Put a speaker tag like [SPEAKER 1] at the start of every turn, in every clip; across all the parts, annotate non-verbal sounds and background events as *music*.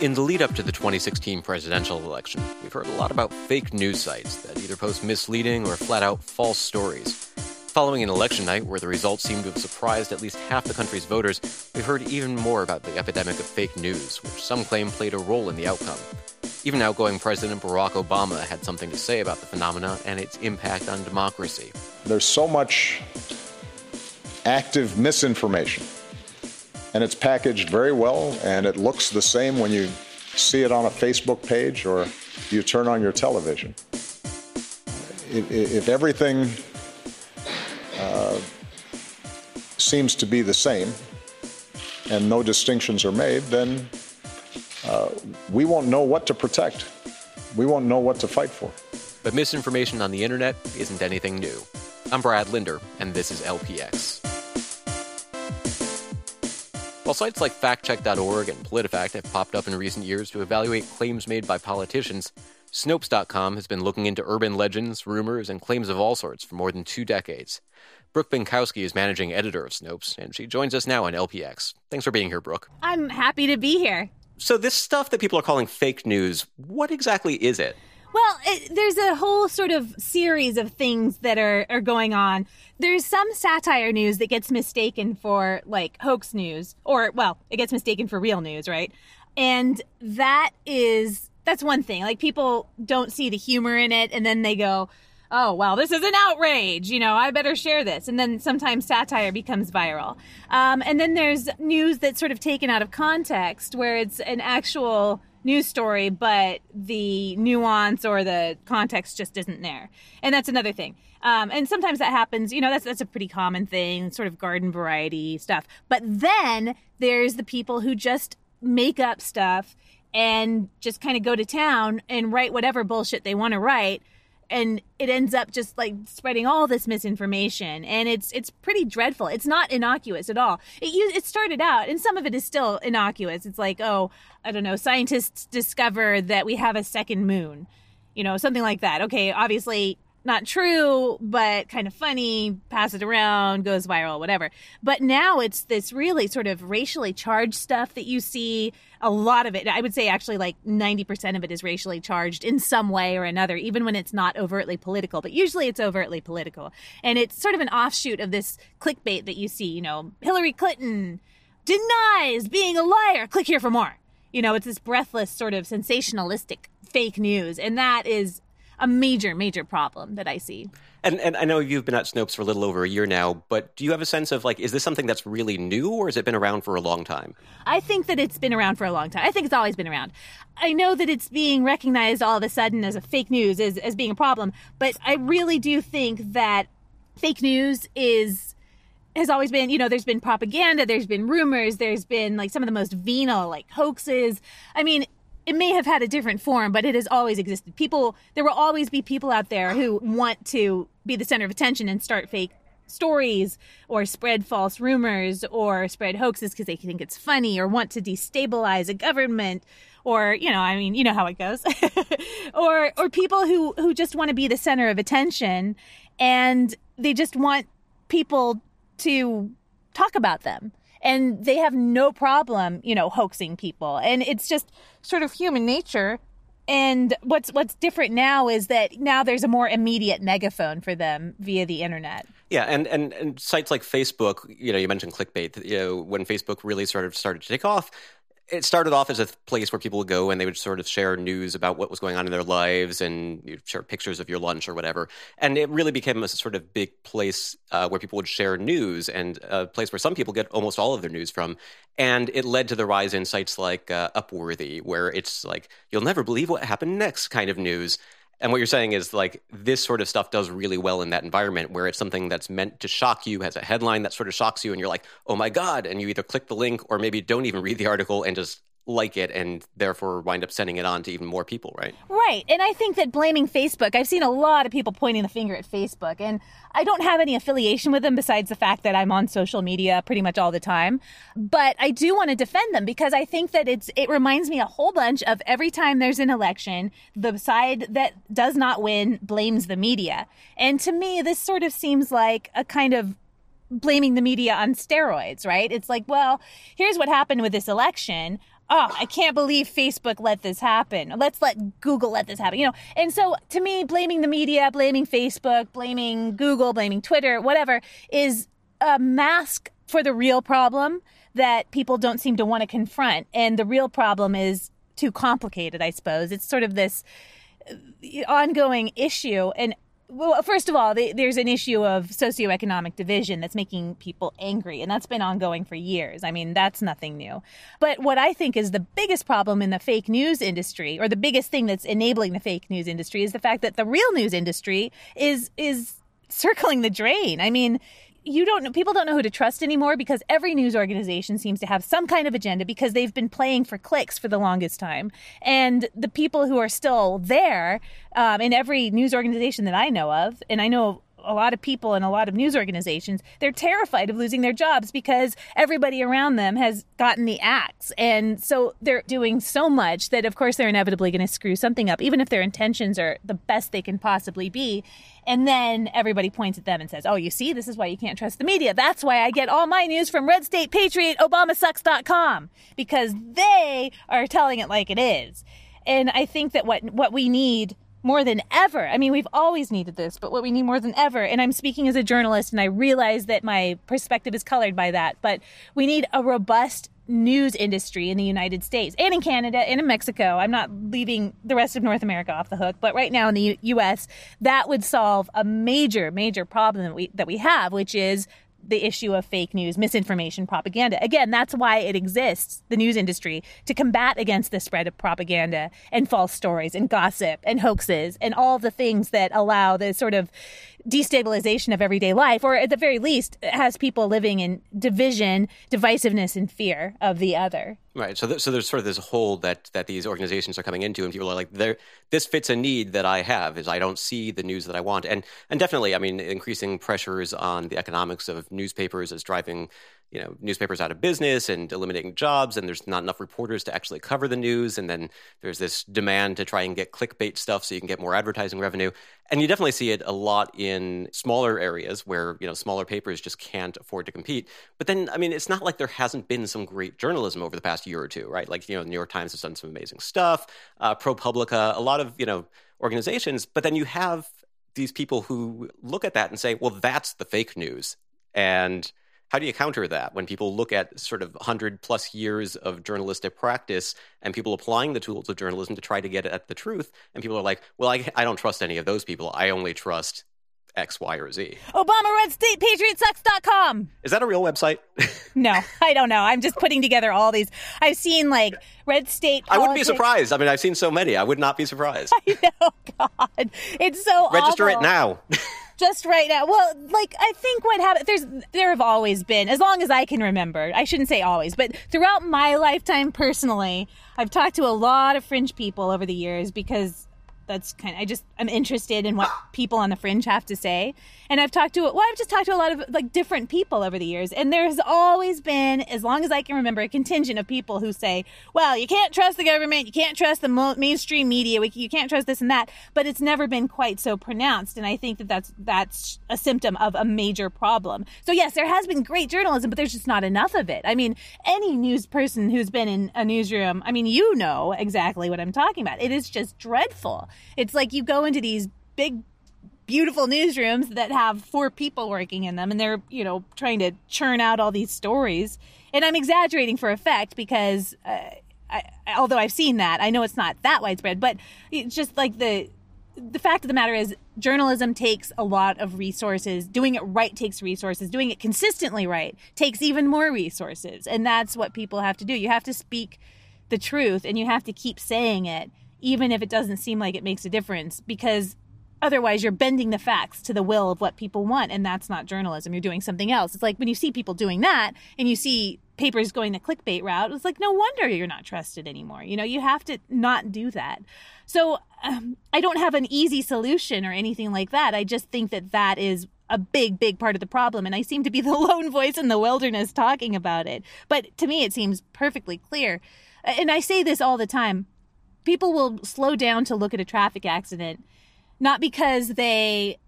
[SPEAKER 1] In the lead up to the 2016 presidential election, we've heard a lot about fake news sites that either post misleading or flat out false stories. Following an election night where the results seemed to have surprised at least half the country's voters, we've heard even more about the epidemic of fake news, which some claim played a role in the outcome. Even outgoing President Barack Obama had something to say about the phenomena and its impact on democracy.
[SPEAKER 2] There's so much active misinformation and it's packaged very well and it looks the same when you see it on a Facebook page or you turn on your television. If, if everything uh, seems to be the same and no distinctions are made, then uh, we won't know what to protect. We won't know what to fight for.
[SPEAKER 1] But misinformation on the internet isn't anything new. I'm Brad Linder, and this is LPX. While sites like factcheck.org and PolitiFact have popped up in recent years to evaluate claims made by politicians, Snopes.com has been looking into urban legends, rumors, and claims of all sorts for more than two decades. Brooke Binkowski is managing editor of Snopes, and she joins us now on LPX. Thanks for being here, Brooke.
[SPEAKER 3] I'm happy to be here.
[SPEAKER 1] So, this stuff that people are calling fake news, what exactly is it?
[SPEAKER 3] Well, it, there's a whole sort of series of things that are, are going on. There's some satire news that gets mistaken for like hoax news, or, well, it gets mistaken for real news, right? And that is, that's one thing. Like people don't see the humor in it, and then they go, oh, well, this is an outrage. You know, I better share this. And then sometimes satire becomes viral. Um, and then there's news that's sort of taken out of context where it's an actual news story, but the nuance or the context just isn't there. And that's another thing. Um, and sometimes that happens, you know, that's, that's a pretty common thing, sort of garden variety stuff. But then there's the people who just make up stuff and just kind of go to town and write whatever bullshit they want to write and it ends up just like spreading all this misinformation and it's it's pretty dreadful. It's not innocuous at all. It it started out and some of it is still innocuous. It's like oh i don't know scientists discover that we have a second moon you know something like that. Okay obviously not true, but kind of funny, pass it around, goes viral, whatever. But now it's this really sort of racially charged stuff that you see. A lot of it, I would say actually like 90% of it is racially charged in some way or another, even when it's not overtly political, but usually it's overtly political. And it's sort of an offshoot of this clickbait that you see, you know, Hillary Clinton denies being a liar. Click here for more. You know, it's this breathless sort of sensationalistic fake news. And that is a major, major problem that I see.
[SPEAKER 1] And and I know you've been at Snopes for a little over a year now, but do you have a sense of like, is this something that's really new, or has it been around for a long time?
[SPEAKER 3] I think that it's been around for a long time. I think it's always been around. I know that it's being recognized all of a sudden as a fake news, as as being a problem, but I really do think that fake news is has always been, you know, there's been propaganda, there's been rumors, there's been like some of the most venal like hoaxes. I mean, it may have had a different form, but it has always existed. People, there will always be people out there who want to be the center of attention and start fake stories or spread false rumors or spread hoaxes because they think it's funny or want to destabilize a government or you know i mean you know how it goes *laughs* or or people who who just want to be the center of attention and they just want people to talk about them and they have no problem, you know, hoaxing people. And it's just sort of human nature. And what's what's different now is that now there's a more immediate megaphone for them via the internet.
[SPEAKER 1] Yeah, and, and, and sites like Facebook, you know, you mentioned clickbait. You know, when Facebook really sort of started to take off, it started off as a place where people would go and they would sort of share news about what was going on in their lives and you share pictures of your lunch or whatever. And it really became a sort of big place uh, where people would share news and a place where some people get almost all of their news from. And it led to the rise in sites like uh, Upworthy, where it's like, you'll never believe what happened next kind of news. And what you're saying is like this sort of stuff does really well in that environment where it's something that's meant to shock you, has a headline that sort of shocks you, and you're like, oh my God. And you either click the link or maybe don't even read the article and just like it and therefore wind up sending it on to even more people, right?
[SPEAKER 3] Right. And I think that blaming Facebook, I've seen a lot of people pointing the finger at Facebook, and I don't have any affiliation with them besides the fact that I'm on social media pretty much all the time. But I do want to defend them because I think that it's it reminds me a whole bunch of every time there's an election, the side that does not win blames the media. And to me, this sort of seems like a kind of blaming the media on steroids, right? It's like, well, here's what happened with this election oh, I can't believe Facebook let this happen. Let's let Google let this happen. You know, and so to me, blaming the media, blaming Facebook, blaming Google, blaming Twitter, whatever, is a mask for the real problem that people don't seem to want to confront. And the real problem is too complicated, I suppose. It's sort of this uh, ongoing issue. And well, first of all, there's an issue of socioeconomic division that's making people angry, and that's been ongoing for years. I mean, that's nothing new. But what I think is the biggest problem in the fake news industry, or the biggest thing that's enabling the fake news industry, is the fact that the real news industry is is circling the drain. I mean, you don't know people don't know who to trust anymore because every news organization seems to have some kind of agenda because they've been playing for clicks for the longest time. And the people who are still there um, in every news organization that i know of and i know a lot of people and a lot of news organizations, they're terrified of losing their jobs because everybody around them has gotten the axe. And so they're doing so much that, of course, they're inevitably going to screw something up, even if their intentions are the best they can possibly be. And then everybody points at them and says, Oh, you see, this is why you can't trust the media. That's why I get all my news from Red State Patriot, ObamaSucks.com, because they are telling it like it is. And I think that what, what we need more than ever. I mean, we've always needed this, but what we need more than ever, and I'm speaking as a journalist and I realize that my perspective is colored by that, but we need a robust news industry in the United States and in Canada and in Mexico. I'm not leaving the rest of North America off the hook, but right now in the U- US, that would solve a major major problem that we that we have, which is the issue of fake news, misinformation, propaganda. Again, that's why it exists, the news industry, to combat against the spread of propaganda and false stories and gossip and hoaxes and all the things that allow the sort of destabilization of everyday life, or at the very least, has people living in division, divisiveness, and fear of the other.
[SPEAKER 1] Right. So, th- so there's sort of this hole that that these organizations are coming into, and people are like, "There, this fits a need that I have. Is I don't see the news that I want." And and definitely, I mean, increasing pressures on the economics of newspapers is driving you know newspapers out of business and eliminating jobs and there's not enough reporters to actually cover the news and then there's this demand to try and get clickbait stuff so you can get more advertising revenue. And you definitely see it a lot in smaller areas where you know smaller papers just can't afford to compete. But then i mean it's not like there hasn't been some great journalism over the past year or two right? Like you know the new york times has done some amazing stuff uh, propublica a lot of you know organizations. But then you have these people who look at that and say well that's the fake news. And how do you counter that when people look at sort of 100 plus years of journalistic practice and people applying the tools of journalism to try to get at the truth? And people are like, well, I, I don't trust any of those people. I only trust X, Y, or Z.
[SPEAKER 3] Obama Red State Patriotsucks.com.
[SPEAKER 1] Is that a real website? *laughs*
[SPEAKER 3] no, I don't know. I'm just putting together all these. I've seen like Red State. Politics.
[SPEAKER 1] I wouldn't be surprised. I mean, I've seen so many. I would not be surprised. *laughs*
[SPEAKER 3] I know, God. It's so
[SPEAKER 1] Register
[SPEAKER 3] awful.
[SPEAKER 1] it now. *laughs*
[SPEAKER 3] just right now. Well, like I think what happened there's there have always been as long as I can remember. I shouldn't say always, but throughout my lifetime personally, I've talked to a lot of fringe people over the years because that's kind of, I just, I'm interested in what people on the fringe have to say. And I've talked to, well, I've just talked to a lot of like different people over the years. And there's always been, as long as I can remember, a contingent of people who say, well, you can't trust the government. You can't trust the mo- mainstream media. You can't trust this and that. But it's never been quite so pronounced. And I think that that's, that's a symptom of a major problem. So yes, there has been great journalism, but there's just not enough of it. I mean, any news person who's been in a newsroom, I mean, you know exactly what I'm talking about. It is just dreadful. It's like you go into these big beautiful newsrooms that have four people working in them and they're, you know, trying to churn out all these stories. And I'm exaggerating for effect because uh, I, although I've seen that, I know it's not that widespread, but it's just like the the fact of the matter is journalism takes a lot of resources. Doing it right takes resources. Doing it consistently right takes even more resources. And that's what people have to do. You have to speak the truth and you have to keep saying it even if it doesn't seem like it makes a difference because otherwise you're bending the facts to the will of what people want and that's not journalism. You're doing something else. It's like when you see people doing that and you see papers going the clickbait route it's like no wonder you're not trusted anymore. You know you have to not do that. So um, i don't have an easy solution or anything like that. I just think that that is a big big part of the problem and i seem to be the *laughs* lone voice in the wilderness talking about it. But to me it seems perfectly clear. And i say this all the time people will slow down to look at a traffic accident not because they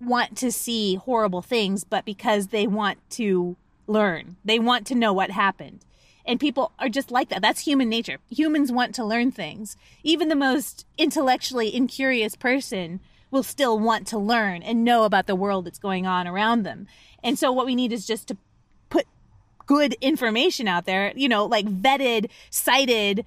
[SPEAKER 3] want to see horrible things, but because they want to learn. They want to know what happened. And people are just like that. That's human nature. Humans want to learn things. Even the most intellectually incurious person will still want to learn and know about the world that's going on around them. And so what we need is just to put good information out there, you know, like vetted, cited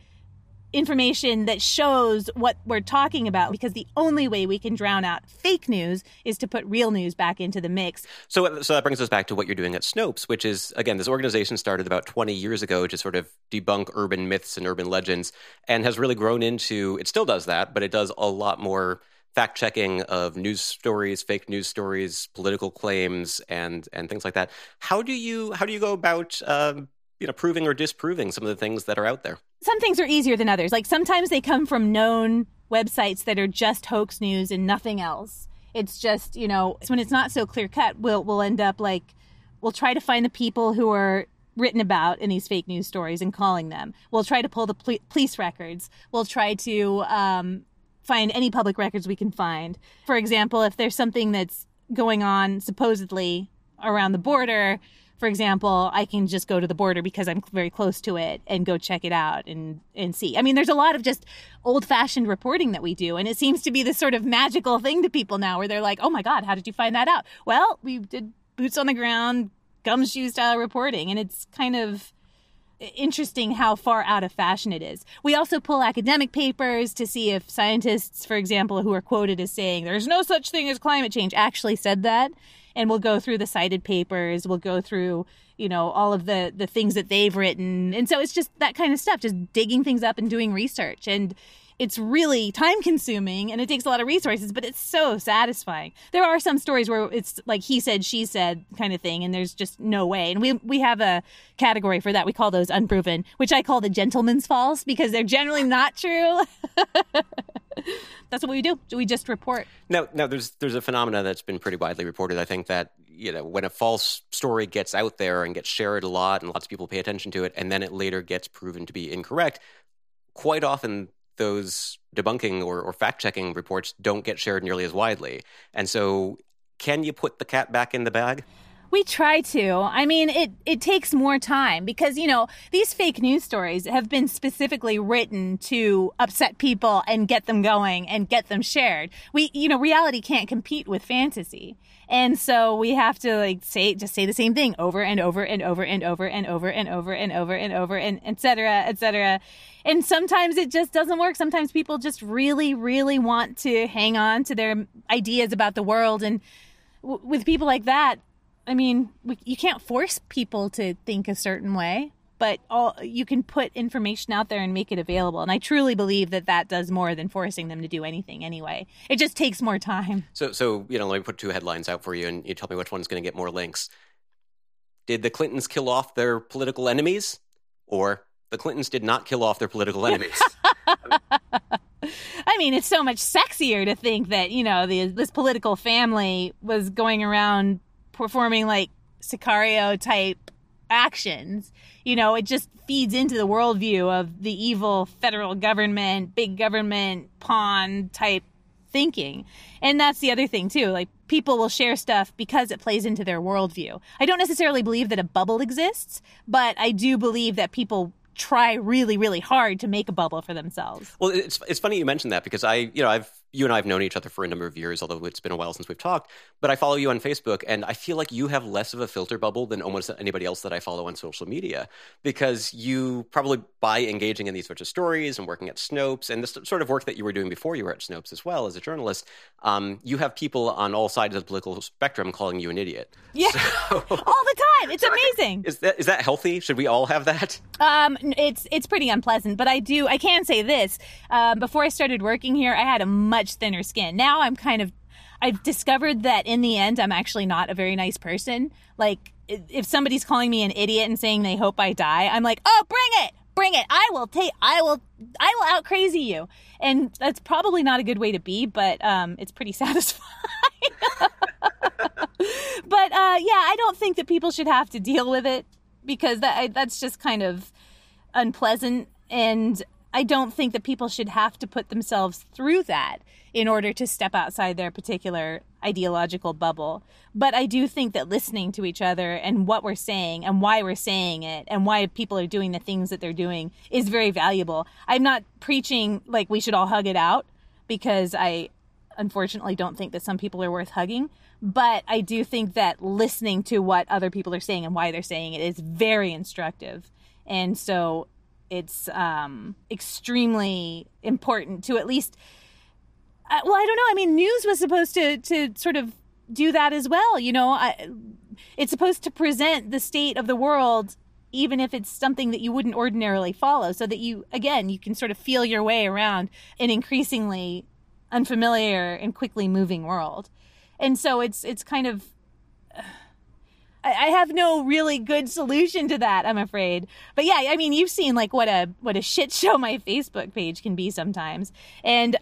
[SPEAKER 3] information that shows what we're talking about because the only way we can drown out fake news is to put real news back into the mix.
[SPEAKER 1] So so that brings us back to what you're doing at Snopes, which is again this organization started about 20 years ago to sort of debunk urban myths and urban legends and has really grown into it still does that, but it does a lot more fact checking of news stories, fake news stories, political claims, and and things like that. How do you how do you go about um, you know proving or disproving some of the things that are out there?
[SPEAKER 3] Some things are easier than others. Like sometimes they come from known websites that are just hoax news and nothing else. It's just you know when it's not so clear cut, we'll we'll end up like we'll try to find the people who are written about in these fake news stories and calling them. We'll try to pull the pl- police records. We'll try to um, find any public records we can find. For example, if there's something that's going on supposedly around the border, for example, I can just go to the border because I'm very close to it and go check it out and and see. I mean, there's a lot of just old-fashioned reporting that we do, and it seems to be this sort of magical thing to people now, where they're like, "Oh my God, how did you find that out?" Well, we did boots on the ground, gumshoe style reporting, and it's kind of interesting how far out of fashion it is. We also pull academic papers to see if scientists, for example, who are quoted as saying there's no such thing as climate change, actually said that. And we'll go through the cited papers, we'll go through, you know, all of the the things that they've written. And so it's just that kind of stuff, just digging things up and doing research. And it's really time consuming and it takes a lot of resources, but it's so satisfying. There are some stories where it's like he said, she said kind of thing, and there's just no way. And we we have a category for that. We call those unproven, which I call the gentleman's false because they're generally not true. *laughs* that's what we do. We just report.
[SPEAKER 1] No, no. there's there's a phenomena that's been pretty widely reported. I think that you know when a false story gets out there and gets shared a lot, and lots of people pay attention to it, and then it later gets proven to be incorrect. Quite often, those debunking or, or fact checking reports don't get shared nearly as widely. And so, can you put the cat back in the bag?
[SPEAKER 3] We try to. I mean, it, it takes more time because, you know, these fake news stories have been specifically written to upset people and get them going and get them shared. We, you know, reality can't compete with fantasy. And so we have to like say, just say the same thing over and over and over and over and over and over and over and over and et cetera, et cetera. And sometimes it just doesn't work. Sometimes people just really, really want to hang on to their ideas about the world. And with people like that, I mean, we, you can't force people to think a certain way, but all, you can put information out there and make it available. And I truly believe that that does more than forcing them to do anything anyway. It just takes more time.
[SPEAKER 1] So, so you know, let me put two headlines out for you, and you tell me which one's going to get more links. Did the Clintons kill off their political enemies, or the Clintons did not kill off their political *laughs* enemies?
[SPEAKER 3] I mean, it's so much sexier to think that you know the, this political family was going around performing like Sicario type actions. You know, it just feeds into the worldview of the evil federal government, big government pawn type thinking. And that's the other thing too. Like people will share stuff because it plays into their worldview. I don't necessarily believe that a bubble exists, but I do believe that people try really, really hard to make a bubble for themselves.
[SPEAKER 1] Well, it's it's funny you mentioned that because I, you know, I've you and I have known each other for a number of years, although it's been a while since we've talked. But I follow you on Facebook, and I feel like you have less of a filter bubble than almost anybody else that I follow on social media because you probably by engaging in these sorts of stories and working at Snopes and the sort of work that you were doing before you were at Snopes as well as a journalist, um, you have people on all sides of the political spectrum calling you an idiot.
[SPEAKER 3] Yeah, so, *laughs* all the time. It's *laughs* amazing.
[SPEAKER 1] Is that is that healthy? Should we all have that?
[SPEAKER 3] Um, it's it's pretty unpleasant, but I do I can say this. Um, before I started working here, I had a much thinner skin. Now I'm kind of I've discovered that in the end I'm actually not a very nice person. Like if somebody's calling me an idiot and saying they hope I die, I'm like, "Oh, bring it. Bring it. I will take I will I will out crazy you." And that's probably not a good way to be, but um it's pretty *laughs* satisfying. but uh yeah, I don't think that people should have to deal with it because that that's just kind of unpleasant and I don't think that people should have to put themselves through that in order to step outside their particular ideological bubble. But I do think that listening to each other and what we're saying and why we're saying it and why people are doing the things that they're doing is very valuable. I'm not preaching like we should all hug it out because I unfortunately don't think that some people are worth hugging. But I do think that listening to what other people are saying and why they're saying it is very instructive. And so it's um, extremely important to at least uh, well i don't know. I mean news was supposed to to sort of do that as well you know? I, it's supposed to present the state of the world even if it's something that you wouldn't ordinarily follow so that you again you can sort of feel your way around an increasingly unfamiliar and quickly moving world. And so it's it's kind of I have no really good solution to that, I'm afraid. But yeah, I mean, you've seen like what a what a shit show my Facebook page can be sometimes. And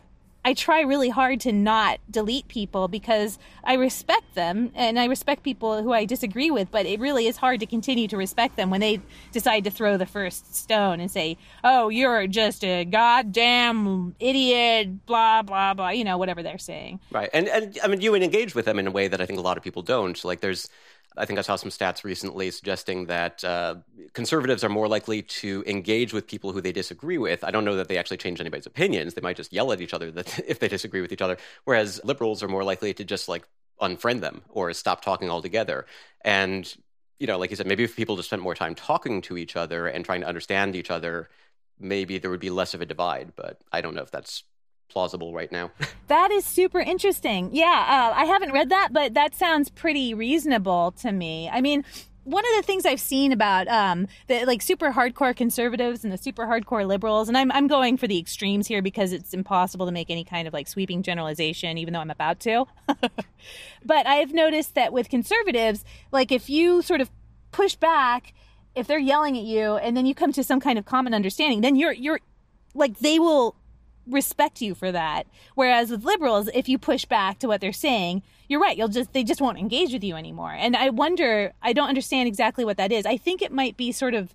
[SPEAKER 3] I try really hard to not delete people because I respect them and I respect people who I disagree with, but it really is hard to continue to respect them when they decide to throw the first stone and say, "Oh, you're just a goddamn idiot," blah blah blah, you know, whatever they're saying.
[SPEAKER 1] Right. And and I mean you engage with them in a way that I think a lot of people don't. Like there's I think I saw some stats recently suggesting that uh, conservatives are more likely to engage with people who they disagree with. I don't know that they actually change anybody's opinions. They might just yell at each other that *laughs* if they disagree with each other. Whereas liberals are more likely to just like unfriend them or stop talking altogether. And you know, like you said, maybe if people just spent more time talking to each other and trying to understand each other, maybe there would be less of a divide. But I don't know if that's plausible right now. *laughs*
[SPEAKER 3] that is super interesting. Yeah, uh, I haven't read that, but that sounds pretty reasonable to me. I mean, one of the things I've seen about um, the like super hardcore conservatives and the super hardcore liberals, and I'm I'm going for the extremes here because it's impossible to make any kind of like sweeping generalization, even though I'm about to. *laughs* but I've noticed that with conservatives, like if you sort of push back, if they're yelling at you, and then you come to some kind of common understanding, then you're you're like they will respect you for that. Whereas with liberals, if you push back to what they're saying, you're right. You'll just they just won't engage with you anymore. And I wonder. I don't understand exactly what that is. I think it might be sort of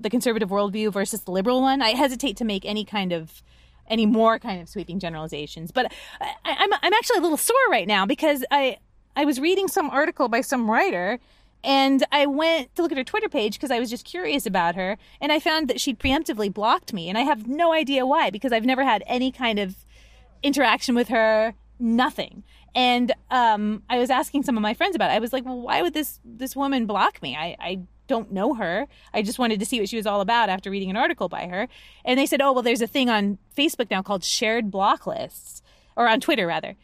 [SPEAKER 3] the conservative worldview versus the liberal one. I hesitate to make any kind of any more kind of sweeping generalizations. But I, I'm I'm actually a little sore right now because I I was reading some article by some writer and I went to look at her Twitter page because I was just curious about her. And I found that she'd preemptively blocked me. And I have no idea why because I've never had any kind of interaction with her, nothing. And um, I was asking some of my friends about it. I was like, well, why would this, this woman block me? I, I don't know her. I just wanted to see what she was all about after reading an article by her. And they said, oh, well, there's a thing on Facebook now called shared block lists, or on Twitter rather.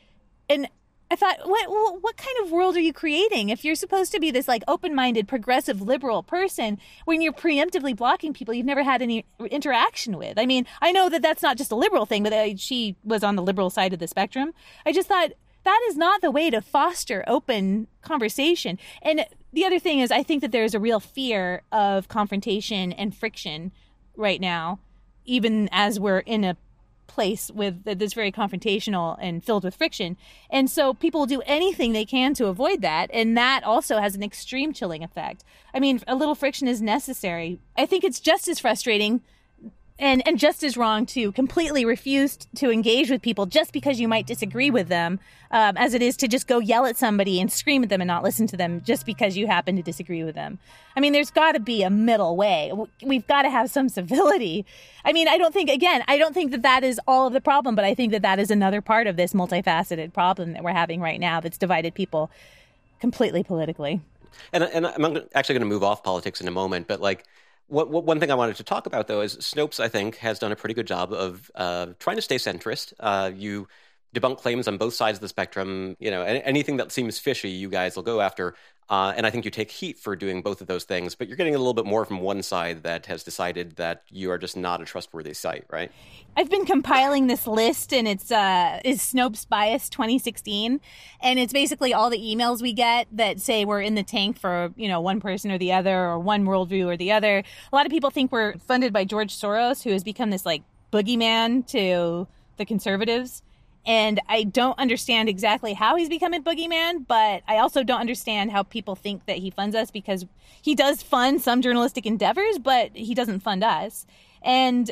[SPEAKER 3] And I thought, what what kind of world are you creating if you're supposed to be this like open-minded, progressive, liberal person when you're preemptively blocking people you've never had any interaction with? I mean, I know that that's not just a liberal thing, but uh, she was on the liberal side of the spectrum. I just thought that is not the way to foster open conversation. And the other thing is, I think that there is a real fear of confrontation and friction right now, even as we're in a place with that's very confrontational and filled with friction. And so people do anything they can to avoid that. And that also has an extreme chilling effect. I mean, a little friction is necessary. I think it's just as frustrating and and just as wrong to completely refuse to engage with people just because you might disagree with them, um, as it is to just go yell at somebody and scream at them and not listen to them just because you happen to disagree with them. I mean, there's got to be a middle way. We've got to have some civility. I mean, I don't think again, I don't think that that is all of the problem, but I think that that is another part of this multifaceted problem that we're having right now that's divided people completely politically.
[SPEAKER 1] And and I'm actually going to move off politics in a moment, but like what, what, one thing I wanted to talk about, though, is Snopes, I think, has done a pretty good job of uh, trying to stay centrist. Uh, you debunk claims on both sides of the spectrum. You know, anything that seems fishy, you guys will go after. Uh, and I think you take heat for doing both of those things, but you're getting a little bit more from one side that has decided that you are just not a trustworthy site, right?
[SPEAKER 3] I've been compiling this list, and it's uh, is Snopes Bias 2016, and it's basically all the emails we get that say we're in the tank for you know one person or the other, or one worldview or the other. A lot of people think we're funded by George Soros, who has become this like boogeyman to the conservatives and I don't understand exactly how he's becoming boogeyman, but I also don't understand how people think that he funds us because he does fund some journalistic endeavors, but he doesn't fund us. And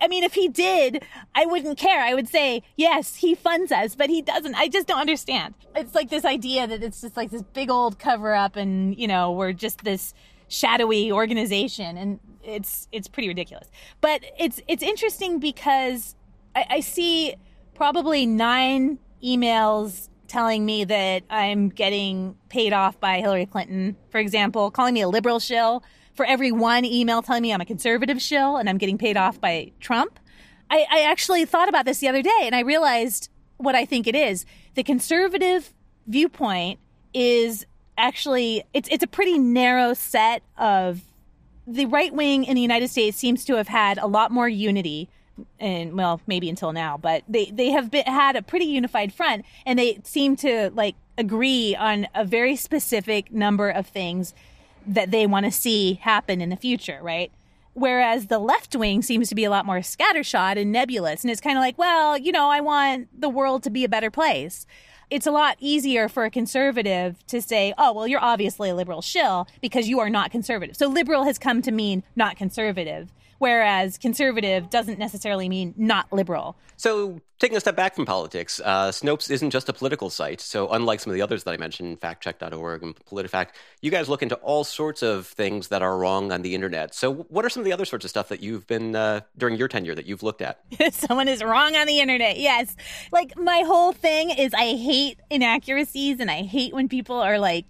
[SPEAKER 3] I mean, if he did, I wouldn't care. I would say, yes, he funds us, but he doesn't. I just don't understand. It's like this idea that it's just like this big old cover up and, you know, we're just this shadowy organization and it's it's pretty ridiculous. But it's it's interesting because I, I see probably nine emails telling me that I'm getting paid off by Hillary Clinton, for example, calling me a liberal shill for every one email telling me I'm a conservative shill and I'm getting paid off by Trump. I, I actually thought about this the other day and I realized what I think it is. The conservative viewpoint is actually it's it's a pretty narrow set of the right wing in the United States seems to have had a lot more unity and well maybe until now but they they have been had a pretty unified front and they seem to like agree on a very specific number of things that they want to see happen in the future, right? Whereas the left wing seems to be a lot more scattershot and nebulous. And it's kind of like, well, you know, I want the world to be a better place. It's a lot easier for a conservative to say, oh, well, you're obviously a liberal shill because you are not conservative. So liberal has come to mean not conservative whereas conservative doesn't necessarily mean not liberal.
[SPEAKER 1] So, taking a step back from politics, uh, Snopes isn't just a political site. So, unlike some of the others that I mentioned, factcheck.org and PolitiFact, you guys look into all sorts of things that are wrong on the internet. So, what are some of the other sorts of stuff that you've been uh, during your tenure that you've looked at? *laughs*
[SPEAKER 3] Someone is wrong on the internet. Yes. Like, my whole thing is I hate inaccuracies and I hate when people are like,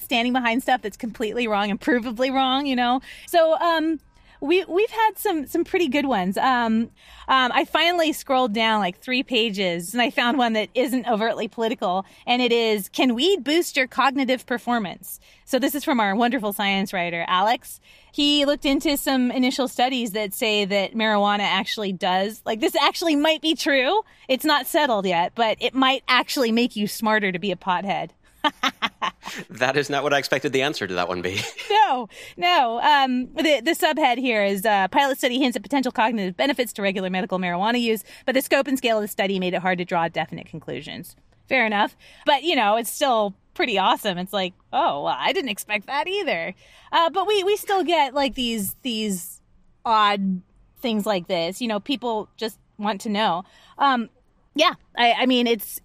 [SPEAKER 3] standing behind stuff that's completely wrong and provably wrong, you know? So, um, we we've had some some pretty good ones. Um, um, I finally scrolled down like three pages and I found one that isn't overtly political, and it is "Can weed boost your cognitive performance?" So this is from our wonderful science writer Alex. He looked into some initial studies that say that marijuana actually does like this actually might be true. It's not settled yet, but it might actually make you smarter to be a pothead. *laughs*
[SPEAKER 1] that is not what I expected the answer to that one be. *laughs*
[SPEAKER 3] no, no. Um, the, the subhead here is uh, pilot study hints at potential cognitive benefits to regular medical marijuana use, but the scope and scale of the study made it hard to draw definite conclusions. Fair enough. But, you know, it's still pretty awesome. It's like, oh, well, I didn't expect that either. Uh, but we, we still get like these, these odd things like this. You know, people just want to know. Um, yeah, I, I mean, it's,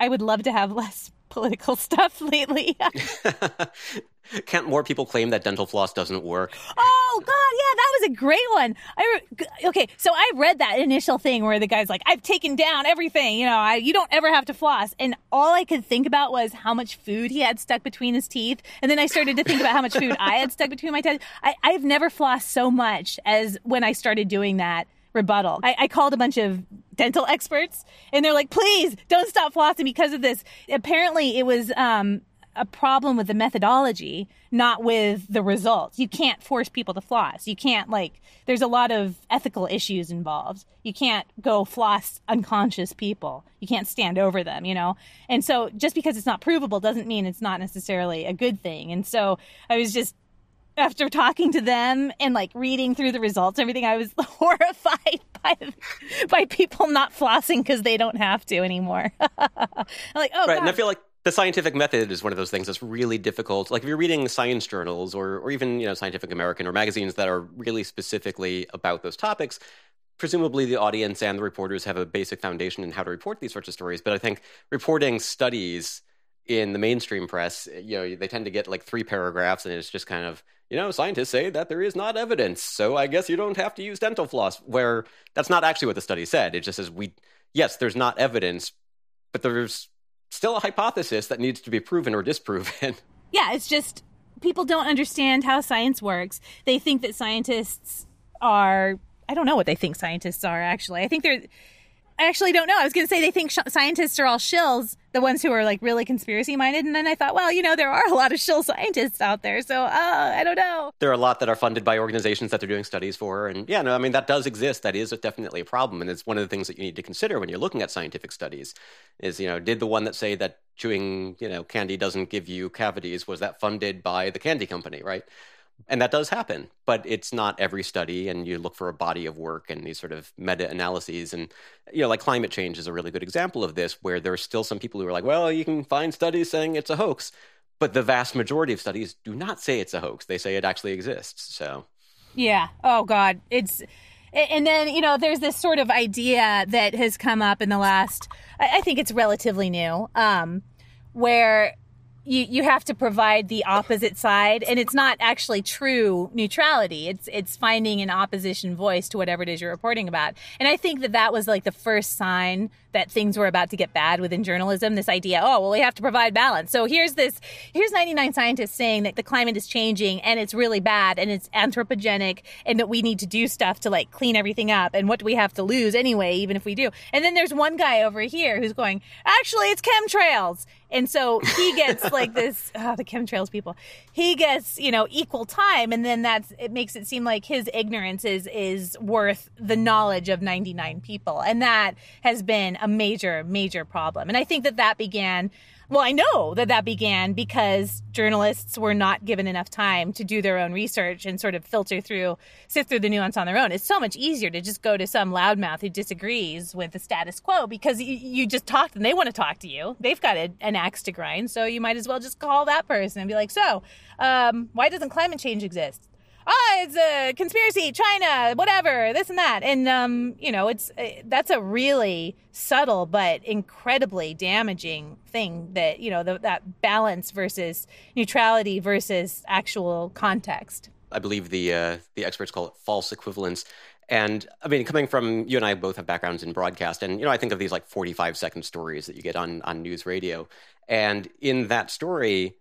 [SPEAKER 3] I would love to have *laughs* less political *laughs* stuff lately. *laughs*
[SPEAKER 1] Can't more people claim that dental floss doesn't work?
[SPEAKER 3] Oh God, yeah, that was a great one. I re- okay, so I read that initial thing where the guy's like, "I've taken down everything. You know, I, you don't ever have to floss." And all I could think about was how much food he had stuck between his teeth. And then I started to think about how much food I had stuck between my teeth. I, I've never flossed so much as when I started doing that rebuttal. I, I, called a bunch of dental experts and they're like, please don't stop flossing because of this. Apparently it was, um, a problem with the methodology, not with the results. You can't force people to floss. You can't like, there's a lot of ethical issues involved. You can't go floss unconscious people. You can't stand over them, you know? And so just because it's not provable doesn't mean it's not necessarily a good thing. And so I was just after talking to them and like reading through the results and everything, I was *laughs* horrified by by people not flossing because they don't have to anymore. *laughs* I'm like, oh,
[SPEAKER 1] right. And I feel like the scientific method is one of those things that's really difficult. Like if you're reading science journals or or even you know Scientific American or magazines that are really specifically about those topics. Presumably, the audience and the reporters have a basic foundation in how to report these sorts of stories. But I think reporting studies in the mainstream press, you know, they tend to get like three paragraphs, and it's just kind of you know, scientists say that there is not evidence, so I guess you don't have to use dental floss. Where that's not actually what the study said. It just says we, yes, there's not evidence, but there's still a hypothesis that needs to be proven or disproven. *laughs*
[SPEAKER 3] Yeah, it's just people don't understand how science works. They think that scientists are, I don't know what they think scientists are actually. I think they're, I actually don't know. I was going to say they think sh- scientists are all shills, the ones who are like really conspiracy minded. And then I thought, well, you know, there are a lot of shill scientists out there. So uh, I don't know.
[SPEAKER 1] There are a lot that are funded by organizations that they're doing studies for. And yeah, no, I mean, that does exist. That is definitely a problem. And it's one of the things that you need to consider when you're looking at scientific studies is, you know, did the one that say that chewing, you know, candy doesn't give you cavities, was that funded by the candy company, right? And that does happen, but it's not every study. And you look for a body of work and these sort of meta analyses. And, you know, like climate change is a really good example of this, where there are still some people who are like, well, you can find studies saying it's a hoax. But the vast majority of studies do not say it's a hoax. They say it actually exists. So,
[SPEAKER 3] yeah. Oh, God. It's. And then, you know, there's this sort of idea that has come up in the last, I think it's relatively new, um, where you you have to provide the opposite side and it's not actually true neutrality. It's it's finding an opposition voice to whatever it is you're reporting about. And i think that that was like the first sign that things were about to get bad within journalism this idea oh well we have to provide balance. So here's this here's 99 scientists saying that the climate is changing and it's really bad and it's anthropogenic and that we need to do stuff to like clean everything up and what do we have to lose anyway even if we do. And then there's one guy over here who's going actually it's chemtrails and so he gets like this, oh, *laughs* the chemtrails people. He gets, you know, equal time. And then that's, it makes it seem like his ignorance is, is worth the knowledge of 99 people. And that has been a major, major problem. And I think that that began well, I know that that began because journalists were not given enough time to do their own research and sort of filter through, sift through the nuance on their own. It's so much easier to just go to some loudmouth who disagrees with the status quo because you, you just talk and they want to talk to you. They've got a, an axe to grind, so you might as well just call that person and be like, "So, um, why doesn't climate change exist?" Oh, it's a conspiracy, China, whatever, this and that. And, um, you know, it's, uh, that's a really subtle but incredibly damaging thing that, you know, the, that balance versus neutrality versus actual context.
[SPEAKER 1] I believe the, uh, the experts call it false equivalence. And I mean, coming from you and I both have backgrounds in broadcast, and you know, I think of these like 45 second stories that you get on on news radio. And in that story,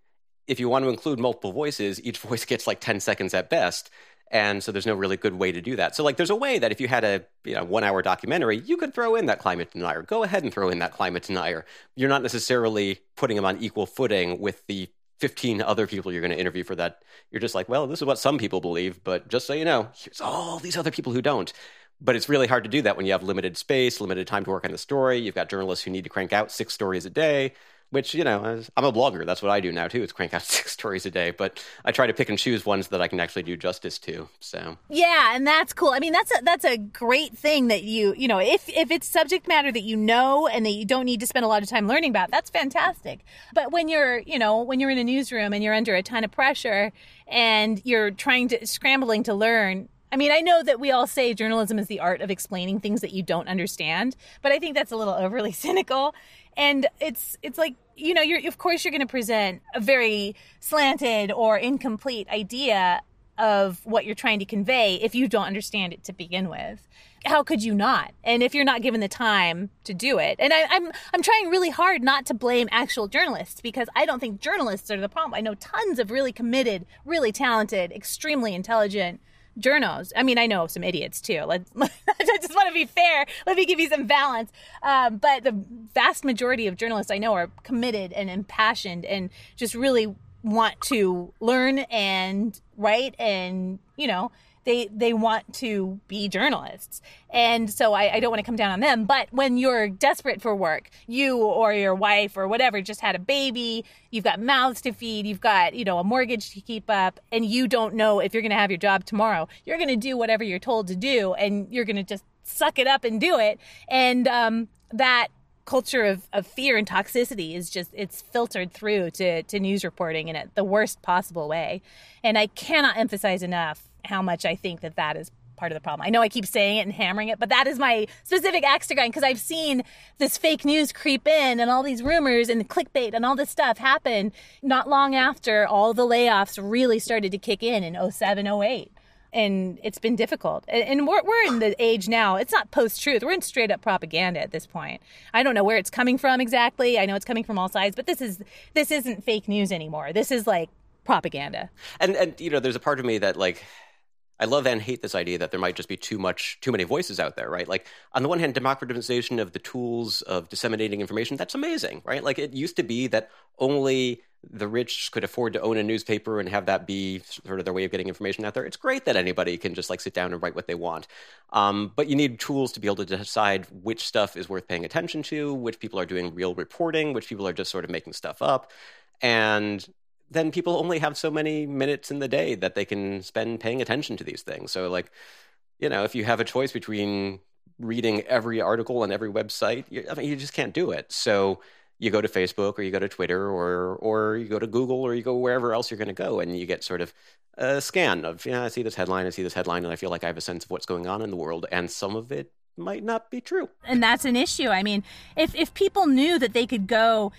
[SPEAKER 1] if you want to include multiple voices, each *laughs* voice gets like 10 seconds at best. And so there's no really good way to do that. So like there's a way that if you had a you know one hour documentary, you could throw in that climate denier. Go ahead and throw in that climate denier. You're not necessarily putting them on equal footing with the 15 other people you're going to interview for that. You're just like, well, this is what some people believe, but just so you know, here's all these other people who don't. But it's really hard to do that when you have limited space, limited time to work on the story. You've got journalists who need to crank out six stories a day which you know i'm a blogger. That's what i do now too is crank out *laughs* six stories a day. But i try to pick and choose ones that i can actually do justice to so.
[SPEAKER 3] Yeah and that's cool. I mean that's a that's a great thing that you you know if if it's subject matter that you know and that you don't need to spend a lot of time learning about that's fantastic. But when you're you know when you're in a newsroom and you're under a ton of pressure and you're trying to scrambling to learn I mean, I know that we all say journalism is the art of explaining things that you don't understand, but I think that's a little overly *laughs* cynical and it's it's like you know you're of course you're going to present a very slanted or incomplete idea of what you're trying to convey if you don't understand it to begin with. How could you not? And if you're not given the time to do it. And I, am I'm, I'm trying really hard not to blame actual journalists because i don't think journalists are the problem. I know tons of really committed really talented extremely intelligent journos. I mean, I know some idiots too. *laughs* Let's, I just want to be fair. Let me give you some balance. Um, but the vast majority of journalists I know are committed and impassioned and just really want to learn and write and, you know, they they want to be journalists. And so I, I, don't want to come down on them but when you're desperate for work you or your wife or whatever just had a baby you've got mouths to feed you've got you know a mortgage to keep up and you don't know if you're going to have your job tomorrow you're going to do whatever you're told to do and you're going to just suck it up and do it. And um, that culture of, of fear and toxicity is just it's filtered through to, to news reporting in the worst possible way. And i cannot emphasize enough how much I think that that is part of the problem. I know I keep saying it and hammering it, but that is my specific axe to grind because I've seen this fake news creep in and all these rumors and the clickbait and all this stuff happen not long after all the layoffs really started to kick in in 07, 08. And it's been difficult. And we're, we're in the age now, it's not post truth. We're in straight up propaganda at this point. I don't know where it's coming from exactly. I know it's coming from all sides, but this is this isn't fake news anymore. This is like propaganda.
[SPEAKER 1] And and you know, there's a part of me that like I love and hate this idea that there might just be too much, too many voices out there, right? Like, on the one hand, democratization of the tools of disseminating information, that's amazing, right? Like, it used to be that only the rich could afford to own a newspaper and have that be sort of their way of getting information out there. It's great that anybody can just like sit down and write what they want. Um, but you need tools to be able to decide which stuff is worth paying attention to, which people are doing real reporting, which people are just sort of making stuff up. And then people only have so many minutes in the day that they can spend paying attention to these things. So, like, you know, if you have a choice between reading every article on every website, you, I mean, you just can't do it. So, you go to Facebook or you go to Twitter or or you go to Google or you go wherever else you're going to go, and you get sort of a scan of, yeah, I see this headline, I see this headline, and I feel like I have a sense of what's going on in the world, and some of it might not be true.
[SPEAKER 3] And that's an issue. I mean, if if people knew that they could go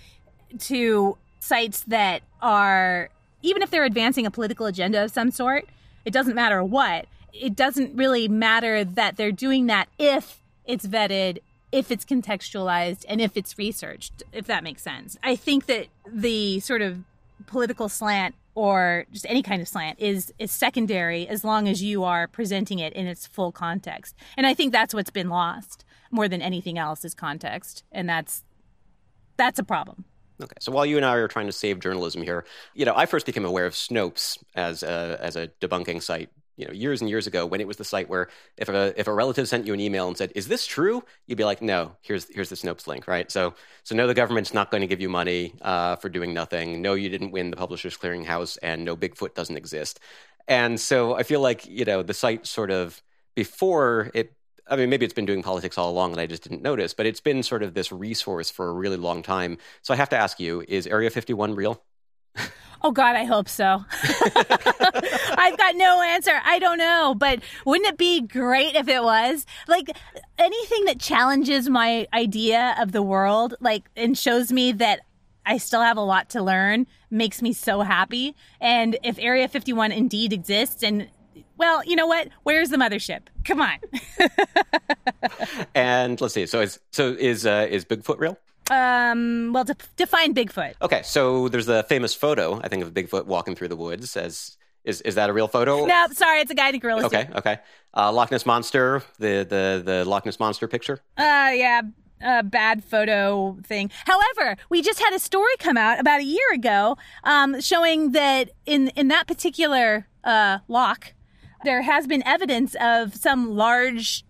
[SPEAKER 3] to sites that are even if they're advancing a political agenda of some sort, it doesn't matter what. It doesn't really matter that they're doing that if it's vetted, if it's contextualized, and if it's researched, if that makes sense. I think that the sort of political slant or just any kind of slant is is secondary as long as you are presenting it in its full context. And I think that's what's been lost more than anything else is context, and that's that's a problem.
[SPEAKER 1] Okay, so while you and I are trying to save journalism here, you know, I first became aware of Snopes as a, as a debunking site you know years and years ago when it was the site where if a if a relative sent you an email and said is this true? you'd be like no here's here's the snopes link right? So so no the government's not going to give you money uh, for doing nothing. No you didn't win the publishers clearinghouse and no bigfoot doesn't exist. And so i feel like you know the site sort of before it I mean, maybe it's been doing politics all along and I just didn't notice, but it's been sort of this resource for a really long time. So I have to ask you: Is Area 51 real?
[SPEAKER 3] Oh God, I hope so. *laughs* I've got no answer. I don't know, but wouldn't it be great if it was? Like anything that challenges my idea of the world, like and shows me that I still have a lot to learn, makes me so happy. And if Area 51 indeed exists and well, you know what? Where's the mothership? Come on. *laughs*
[SPEAKER 1] and let's see. So is so is uh, is Bigfoot real?
[SPEAKER 3] Um, well, to define Bigfoot.
[SPEAKER 1] Okay, so there's the famous photo, I think, of Bigfoot walking through the woods. As is is that a real photo?
[SPEAKER 3] No, sorry, it's a guy in a gorilla
[SPEAKER 1] Okay,
[SPEAKER 3] suit.
[SPEAKER 1] okay. Uh, Loch Ness monster, the the the Loch Ness monster picture.
[SPEAKER 3] Uh, yeah, a bad photo thing. However, we just had a story come out about a year ago, um, showing that in in that particular uh loch, there has been evidence of some large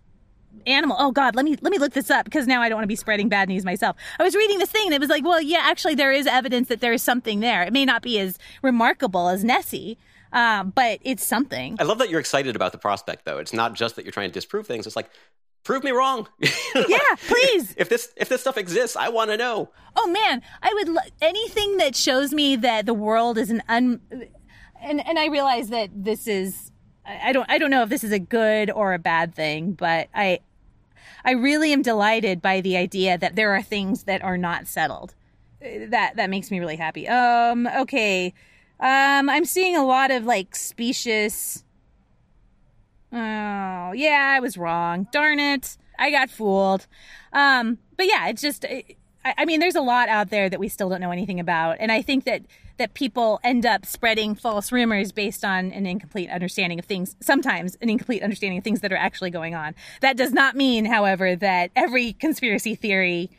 [SPEAKER 3] animal. Oh God, let me let me look this up because now I don't want to be spreading bad news myself. I was reading this thing and it was like, well, yeah, actually, there is evidence that there is something there. It may not be as remarkable as Nessie. Um, but it's something.
[SPEAKER 1] I love that you're excited about the prospect, though. It's not just that you're trying to disprove things. It's like, prove me wrong. *laughs*
[SPEAKER 3] yeah, please.
[SPEAKER 1] if this if this stuff exists, I want to know.
[SPEAKER 3] Oh man, I would lo- anything that shows me that the world is an un. And and I realize that this is I don't I don't know if this is a good or a bad thing, but I I really am delighted by the idea that there are things that are not settled. That that makes me really happy. Um okay. Um I'm seeing a lot of like specious Oh, yeah, I was wrong. Darn it. I got fooled. Um but yeah, it's just I, I mean there's a lot out there that we still don't know anything about and I think that that people end up spreading false rumors based on an incomplete understanding of things, sometimes an incomplete understanding of things that are actually going on. That does not mean, however, that every conspiracy theory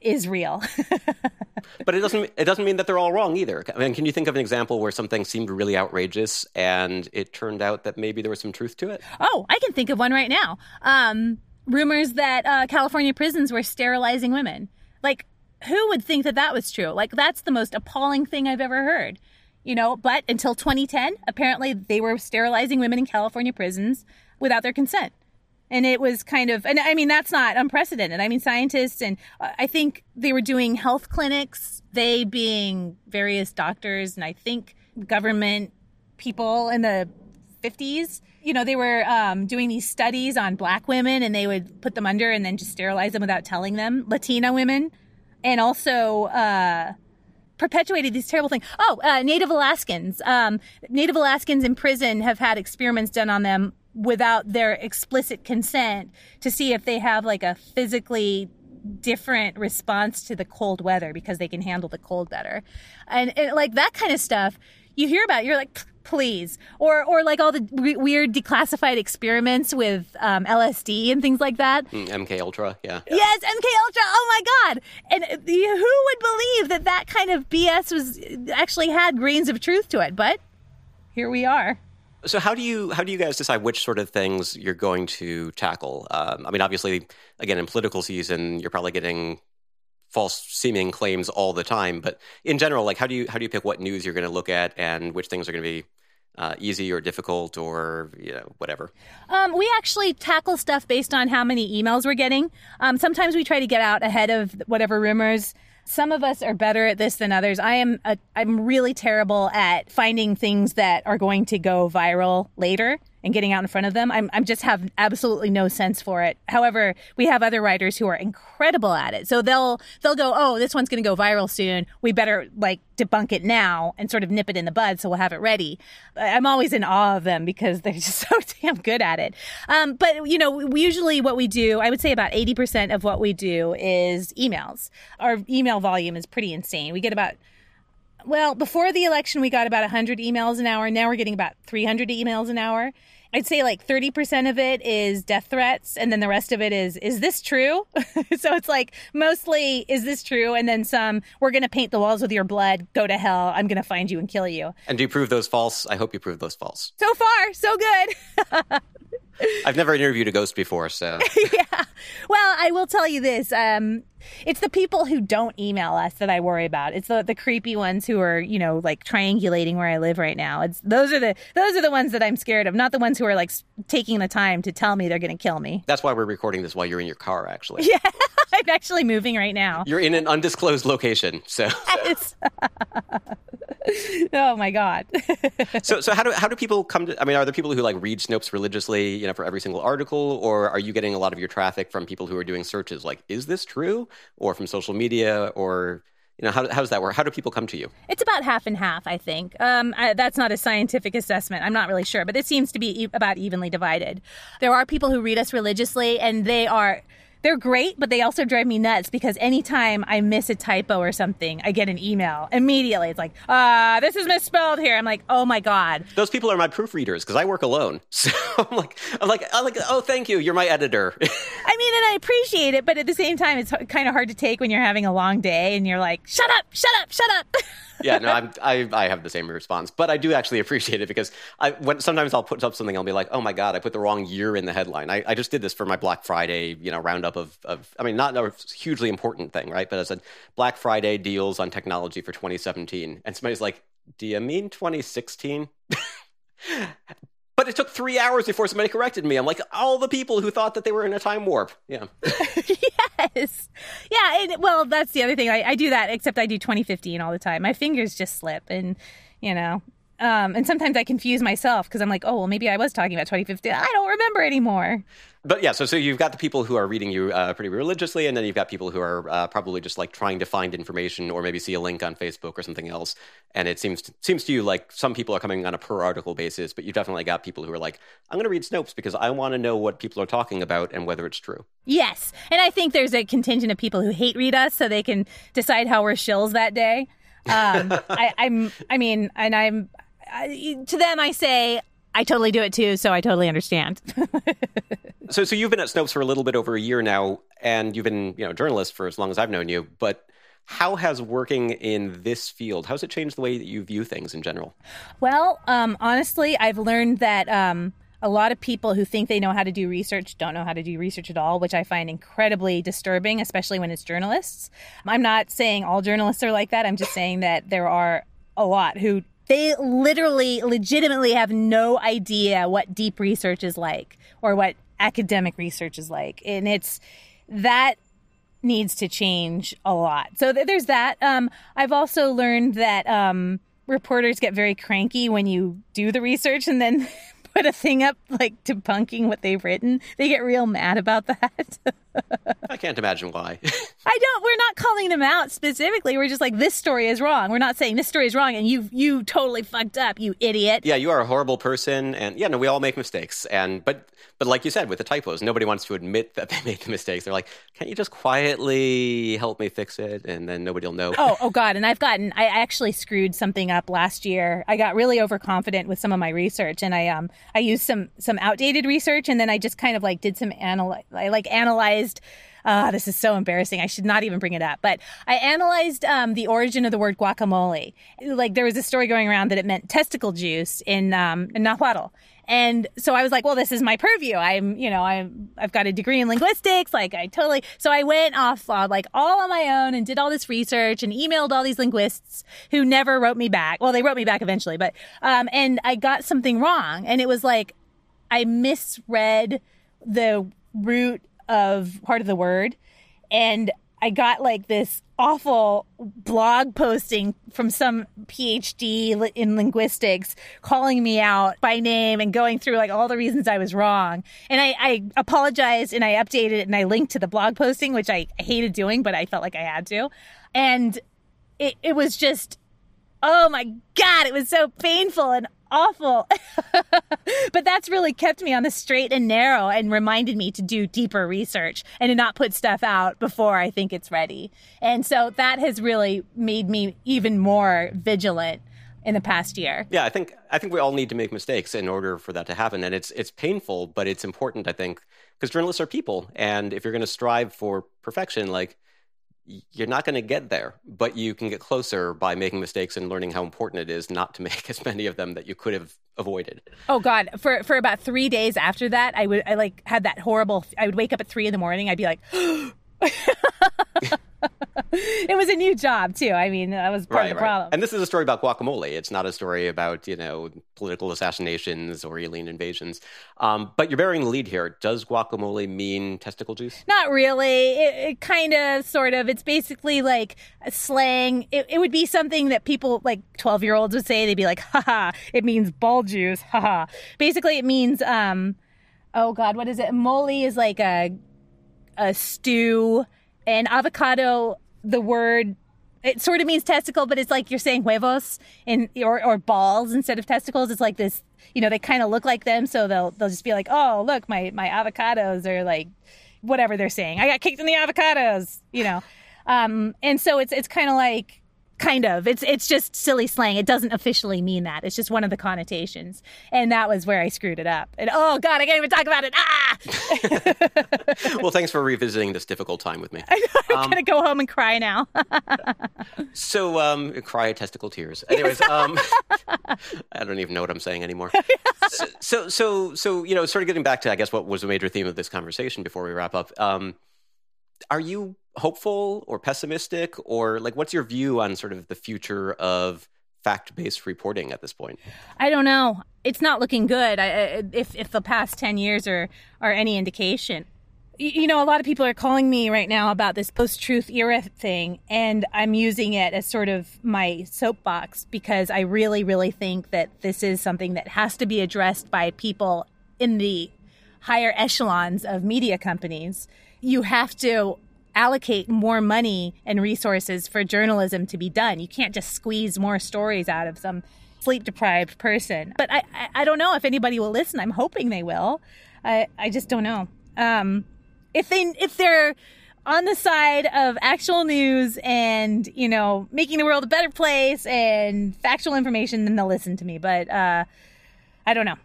[SPEAKER 3] is real. *laughs*
[SPEAKER 1] but it doesn't it doesn't mean that they're all wrong either. I mean, can you think of an example where something seemed really outrageous and it turned out that maybe there was some truth to it?
[SPEAKER 3] Oh, I can think of one right now. Um, rumors that uh, California prisons were sterilizing women. Like who would think that that was true? Like, that's the most appalling thing I've ever heard. You know, but until 2010, apparently they were sterilizing women in California prisons without their consent. And it was kind of, and I mean, that's not unprecedented. I mean, scientists and uh, I think they were doing health clinics, they being various doctors, and I think government people in the 50s. You know, they were um, doing these studies on black women and they would put them under and then just sterilize them without telling them. Latina women and also uh, perpetuated these terrible things. Oh, uh, Native Alaskans. Um, Native Alaskans in prison have had experiments done on them without their explicit consent to see if they have like a physically different response to the cold weather because they can handle the cold better. And, and like that kind of stuff you hear about, it, you're like, please or or like all the re- weird declassified experiments with um, LSD and things like that.
[SPEAKER 1] Mm, MK Ultra, yeah.
[SPEAKER 3] Yes, MK Ultra. Oh my god! And uh, who would believe that that kind of BS was actually had grains of truth to it? But here we are.
[SPEAKER 1] So how do you how do you guys decide which sort of things you're going to tackle? Um, I mean, obviously, again, in political season, you're probably getting false seeming claims all the time. But in general, like how do you how do you pick what news you're going to look at and which things are going to be uh, easy or difficult or you know whatever?
[SPEAKER 3] Um, we actually tackle stuff based on how many emails we're getting. Um, sometimes we try to get out ahead of whatever rumors Some of us are better at this than others. I am a, I'm really terrible at finding things that are going to go viral later and getting out in front of them. I'm, I'm just have absolutely no sense for it. However, we have other writers who are incredible at it. So they'll, they'll go, Oh, this one's going to go viral soon. We better like debunk it now and sort of nip it in the bud. So we'll have it ready. I'm always in awe of them because they're *laughs* just so damn good at it. Um, but you know, we usually what we do, I would say about 80% of what we do is emails. Our email volume is pretty insane. We get about well, before the election, we got about 100 emails an hour. Now we're getting about 300 emails an hour. I'd say like 30% of it is death threats and then the rest of it is is this true? *laughs* so it's like mostly is this true and then some we're going to paint the walls with your blood, go to hell, I'm going to find you and kill you.
[SPEAKER 1] And do you prove those false? I hope you prove those false.
[SPEAKER 3] So far, so good. *laughs*
[SPEAKER 1] I've never interviewed a ghost before, so. *laughs*
[SPEAKER 3] yeah. Well, I will tell you this. Um, it's the people who don't email us that I worry about. It's the, the creepy ones who are, you know, like triangulating where I live right now. It's those are the those are the ones that I'm scared of, not the ones who are like taking the time to tell me they're going to kill me.
[SPEAKER 1] That's why we're recording this while you're in your car, actually. *laughs*
[SPEAKER 3] Yeah, I'm actually moving right now.
[SPEAKER 1] You're in an undisclosed location, so. Yes. *laughs*
[SPEAKER 3] oh my god. *laughs*
[SPEAKER 1] so so how do how do people come to I mean are there people who like read Snopes religiously, you know, for every single article or are you getting a lot of your traffic from people who are doing searches like is this true or from social media or you know how, how does that work how do people come to you
[SPEAKER 3] it's about half and half i think um, I, that's not a scientific assessment i'm not really sure but it seems to be e- about evenly divided there are people who read us religiously and they are they're great, but they also drive me nuts because anytime I miss a typo or something, I get an email immediately. It's like, uh, this is misspelled here. I'm like, oh my God.
[SPEAKER 1] Those people are my proofreaders because I work alone. *laughs* So I'm like, I'm like, I'm like, oh, thank you. You're my editor. *laughs*
[SPEAKER 3] I mean, and I appreciate it, but at the same time, it's kind of hard to take when you're having a long day and you're like, shut up, shut up, shut up. *laughs*
[SPEAKER 1] yeah, no, I'm, I, I have the same response, but I do actually *laughs* appreciate it because I when sometimes I'll put up something, I'll be like, oh my god, I put the wrong year in the headline. I, I just did this for my Black Friday, you know, roundup of, of I mean, not a hugely important thing, right? But I said Black Friday deals on technology for 2017, and somebody's like, do you mean 2016? *laughs* But it took three hours before somebody corrected me. I'm like, all the people who thought that they were in a time warp. Yeah. *laughs*
[SPEAKER 3] yes. Yeah. And, well, that's the other thing. I, I do that, except I do 2015 all the time. My fingers just slip. And, you know, um, and sometimes I confuse myself because I'm like, oh, well, maybe I was talking about 2015. I don't remember anymore
[SPEAKER 1] but yeah, so so you've got the people who are reading you uh, pretty religiously, and then you've got people who are uh, probably just like trying to find information or maybe see a link on Facebook or something else. And it seems to, seems to you like some people are coming on a per article basis, but you've definitely got people who are like, I'm going to read Snopes because I want to know what people are talking about and whether it's true.
[SPEAKER 3] Yes, and I think there's a contingent of people who hate read us so they can decide how we're shills that day. Um, *laughs* I, I'm, I mean, and I'm I, to them, I say I totally do it too, so I totally understand. *laughs*
[SPEAKER 1] so, so you've been at Snopes for a little bit over a year now, and you've been, you know, a journalist for as long as I've known you. But how has working in this field how has it changed the way that you view things in general?
[SPEAKER 3] Well, um, honestly, I've learned that. Um, a lot of people who think they know how to do research don't know how to do research at all, which I find incredibly disturbing, especially when it's journalists. I'm not saying all journalists are like that. I'm just saying that there are a lot who they literally, legitimately have no idea what deep research is like or what academic research is like. And it's that needs to change a lot. So th- there's that. Um, I've also learned that um, reporters get very cranky when you do the research and then *laughs* put a thing up like debunking what they've written. They get real mad about that. *laughs*
[SPEAKER 1] I can't imagine why. *laughs*
[SPEAKER 3] I don't. We're not calling them out specifically. We're just like this story is wrong. We're not saying this story is wrong and you you totally fucked up, you idiot.
[SPEAKER 1] Yeah, you are a horrible person, and yeah, no, we all make mistakes. And but but like you said with the typos, nobody wants to admit that *laughs* they made the mistakes. They're like, can't you just quietly help me fix it, and then nobody will know.
[SPEAKER 3] Oh oh god, and I've gotten. I actually screwed something up last year. I got really overconfident with some of my research, and I um I used some some outdated research, and then I just kind of like did some analyze. I like analyzed uh, this is so embarrassing. I should not even bring it up. But I analyzed um, the origin of the word guacamole. Like there was a story going around that it meant testicle juice in, um, in Nahuatl. And so I was like, well, this is my purview. I'm, you know, I'm, I've got a degree in linguistics. Like I totally, so I went off uh, like all on my own and did all this research and emailed all these linguists who never wrote me back. Well, they wrote me back eventually, but, um, and I got something wrong. And it was like, I misread the root of part of the word. And I got like this awful blog posting from some PhD in linguistics calling me out by name and going through like all the reasons I was wrong. And I, I apologized and I updated it and I linked to the blog posting, which I hated doing, but I felt like I had to. And it, it was just, oh my God, it was so painful and awful. *laughs* but that's really kept me on the straight and narrow and reminded me to do deeper research and to not put stuff out before I think it's ready. And so that has really made me even more vigilant in the past year.
[SPEAKER 1] Yeah, I think I think we all need to make mistakes in order for that to happen and it's it's painful, but it's important I think because journalists are people and if you're going to strive for perfection like you're not going to get there, but you can get closer by making mistakes and learning how important it is not to *laughs* make as many of them that you could have avoided.
[SPEAKER 3] Oh God! For for about three days after that, I would I like had that horrible. I would wake up at three in the morning. I'd be like. *gasps* Oh, *laughs* it was a new job too. I mean, that was part right, of the right. problem.
[SPEAKER 1] And this is a story about guacamole. It's not a story about you know political assassinations or alien invasions. Um, but you're bearing the lead here. Does guacamole mean testicle juice?
[SPEAKER 3] Not really. It, it kind of, sort of. It's basically like slang. It, it would be something that people like 12 year olds would say. They'd be like, haha, it means ball juice. Haha. Basically, it means um, oh God, what is it? Mole is like a a stew and avocado, the word it sort of means testicle, but it's like you're saying huevos in or, or balls instead of testicles. It's like this, you know, they kind of look like them, so they'll they'll just be like, oh, look, my my avocados are like whatever they're saying. I got kicked in the avocados, you know, um, and so it's it's kind of like kind of. It's it's just silly slang. It doesn't officially mean that. It's just one of the connotations. And that was where i screwed it up. And oh god i can't even talk about it.
[SPEAKER 1] Ah! *laughs* *laughs* Well thanks for revisiting this difficult time with me.
[SPEAKER 3] I'm um, gonna go home and cry now. *laughs*
[SPEAKER 1] So um cry testicle tears. Anyways um i don't even know what i'm saying anymore. So, so so so you know sort of getting back to i guess what was a major theme of this conversation before we wrap up um are you hopeful or pessimistic or like what's your view on sort of the future of fact-based reporting at this point?
[SPEAKER 3] I don't know. It's not looking good. I, if if the past 10 years are are any indication. You know, a lot of people are calling me right now about this post-truth era thing and I'm using it as sort of my soapbox because I really really think that this is something that has to be addressed by people in the higher echelons of media companies. You have to allocate more money and resources for journalism to be done. You can't just squeeze more stories out of some sleep deprived person. But I, I, I, don't know if anybody will listen. I'm hoping they will. I, I just don't know. Um, if they if they're on the side of actual news and you know making the world a better place and factual information, then they'll listen to me. But uh, I don't know.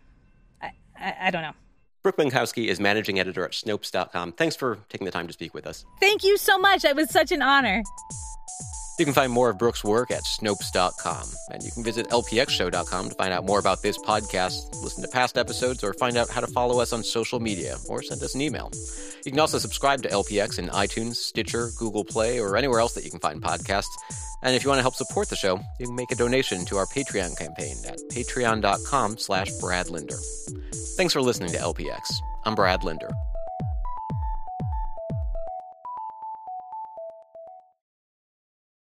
[SPEAKER 3] I, I, I don't know.
[SPEAKER 1] Brooke Binkowski is managing editor at Snopes.com. Thanks for taking the time to speak with us.
[SPEAKER 3] Thank you so much. It was such an honor.
[SPEAKER 1] You can find more of Brooks' work at Snopes.com. And you can visit LPXShow.com to find out more about this podcast, listen to past episodes, or find out how to follow us on social media, or send us an email. You can also subscribe to LPX in iTunes, Stitcher, Google Play, or anywhere else that you can find podcasts. And if you want to help support the show, you can make a donation to our Patreon campaign at patreon.com slash bradlinder. Thanks for listening to LPX. I'm Brad Linder.